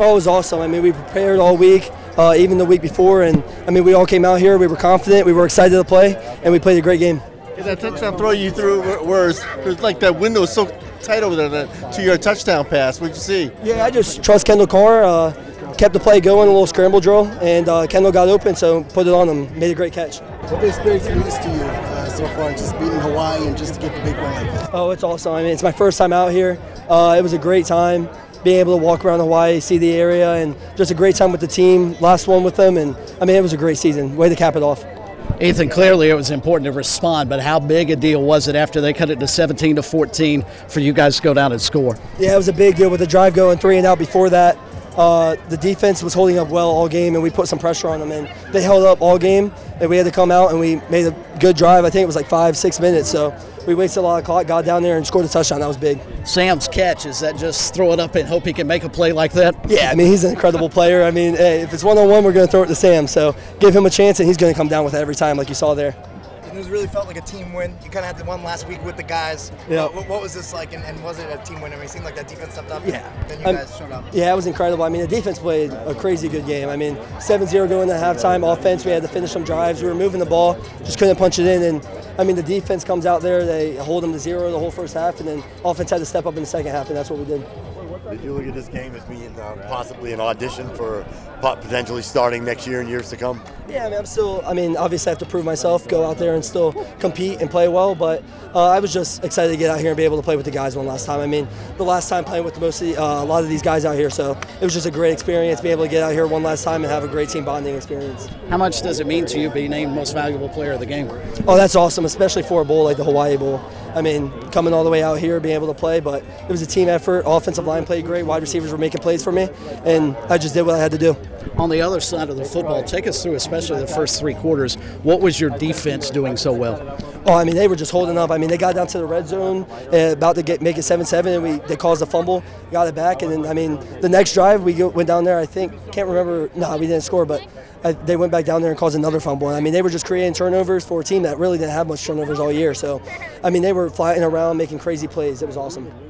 Oh, it was awesome. I mean, we prepared all week, uh, even the week before, and I mean, we all came out here. We were confident. We were excited to play, and we played a great game. Is that touchdown throw you threw was there's like that window is so tight over there that, to your touchdown pass? What'd you see? Yeah, I just trust Kendall Karr. Uh, kept the play going, a little scramble drill, and uh, Kendall got open, so put it on him. Made a great catch. What the experience means to you uh, so far, just beating Hawaii and just to get the big win like this? Oh, it's awesome. I mean, it's my first time out here. Uh, it was a great time being able to walk around Hawaii, see the area, and just a great time with the team. Last one with them, and I mean, it was a great season. Way to cap it off. Ethan, clearly it was important to respond, but how big a deal was it after they cut it to 17 to 14 for you guys to go down and score? Yeah, it was a big deal with the drive going three and out before that. Uh, the defense was holding up well all game, and we put some pressure on them, and they held up all game. And we had to come out, and we made a good drive. I think it was like five, six minutes. So we wasted a lot of clock, got down there, and scored a touchdown. That was big. Sam's catch is that just throw it up and hope he can make a play like that? Yeah, I mean he's an incredible player. I mean, hey, if it's one on one, we're going to throw it to Sam. So give him a chance, and he's going to come down with it every time, like you saw there. And it really felt like a team win. You kind of had the one last week with the guys. Yeah. What, what was this like, and, and, was it a team win? I mean, it seemed like that defense stepped up. Yeah. Then you I'm- guys showed up. Yeah, it was incredible. I mean, the defense played a crazy good game. I mean, 7-0 going into halftime. Offense, we had to finish some drives. We were moving the ball, just couldn't punch it in. And I mean, the defense comes out there. They hold them to zero the whole first half, and then offense had to step up in the second half, and that's what we did. Did you look at this game as being uh, possibly an audition for potentially starting next year and years to come? Yeah, I mean, I'm still. I mean, obviously, I have to prove myself, go out there and still compete and play well. But uh, I was just excited to get out here and be able to play with the guys one last time. I mean, the last time playing with most of the, uh, a lot of these guys out here, so it was just a great experience. being able to get out here one last time and have a great team bonding experience. How much does it mean to you being named most valuable player of the game? Oh, that's awesome, especially for a bowl like the Hawaii Bowl. I mean, coming all the way out here, being able to play, but it was a team effort. Offensive line played great. Wide receivers were making plays for me, and I just did what I had to do. On the other side of the football, take us through, especially the first three quarters. What was your defense doing so well? Oh, I mean, they were just holding up. I mean, they got down to the red zone, uh, about to get make it seven-seven, and we they caused a fumble, got it back, and then I mean, the next drive we went down there. I think can't remember. No, we didn't score, but Uh, they went back down there and caused another fumble. I mean, they were just creating turnovers for a team that really didn't have much turnovers all year. So, I mean, they were flying around, making crazy plays. It was awesome.